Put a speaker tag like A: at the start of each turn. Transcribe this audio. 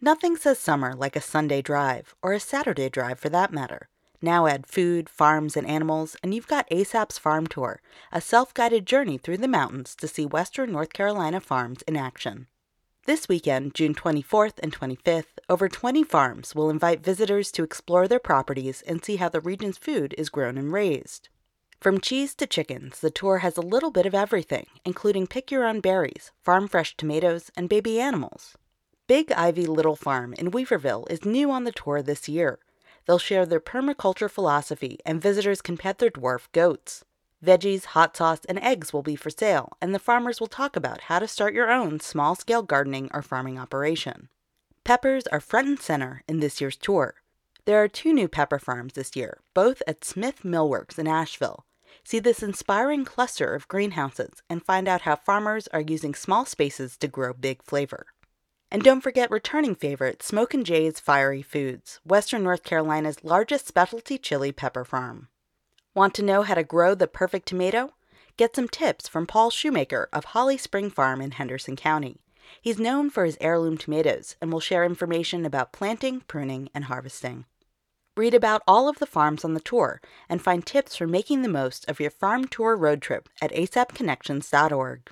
A: Nothing says summer like a Sunday drive, or a Saturday drive for that matter. Now add food, farms, and animals, and you've got ASAP's Farm Tour, a self guided journey through the mountains to see Western North Carolina farms in action. This weekend, June 24th and 25th, over 20 farms will invite visitors to explore their properties and see how the region's food is grown and raised. From cheese to chickens, the tour has a little bit of everything, including pick your own berries, farm fresh tomatoes, and baby animals. Big Ivy Little Farm in Weaverville is new on the tour this year. They'll share their permaculture philosophy, and visitors can pet their dwarf goats. Veggies, hot sauce, and eggs will be for sale, and the farmers will talk about how to start your own small scale gardening or farming operation. Peppers are front and center in this year's tour. There are two new pepper farms this year, both at Smith Millworks in Asheville. See this inspiring cluster of greenhouses and find out how farmers are using small spaces to grow big flavor. And don't forget returning favorite Smokin' Jay's Fiery Foods, Western North Carolina's largest specialty chili pepper farm. Want to know how to grow the perfect tomato? Get some tips from Paul Shoemaker of Holly Spring Farm in Henderson County. He's known for his heirloom tomatoes and will share information about planting, pruning, and harvesting. Read about all of the farms on the tour and find tips for making the most of your farm tour road trip at asapconnections.org.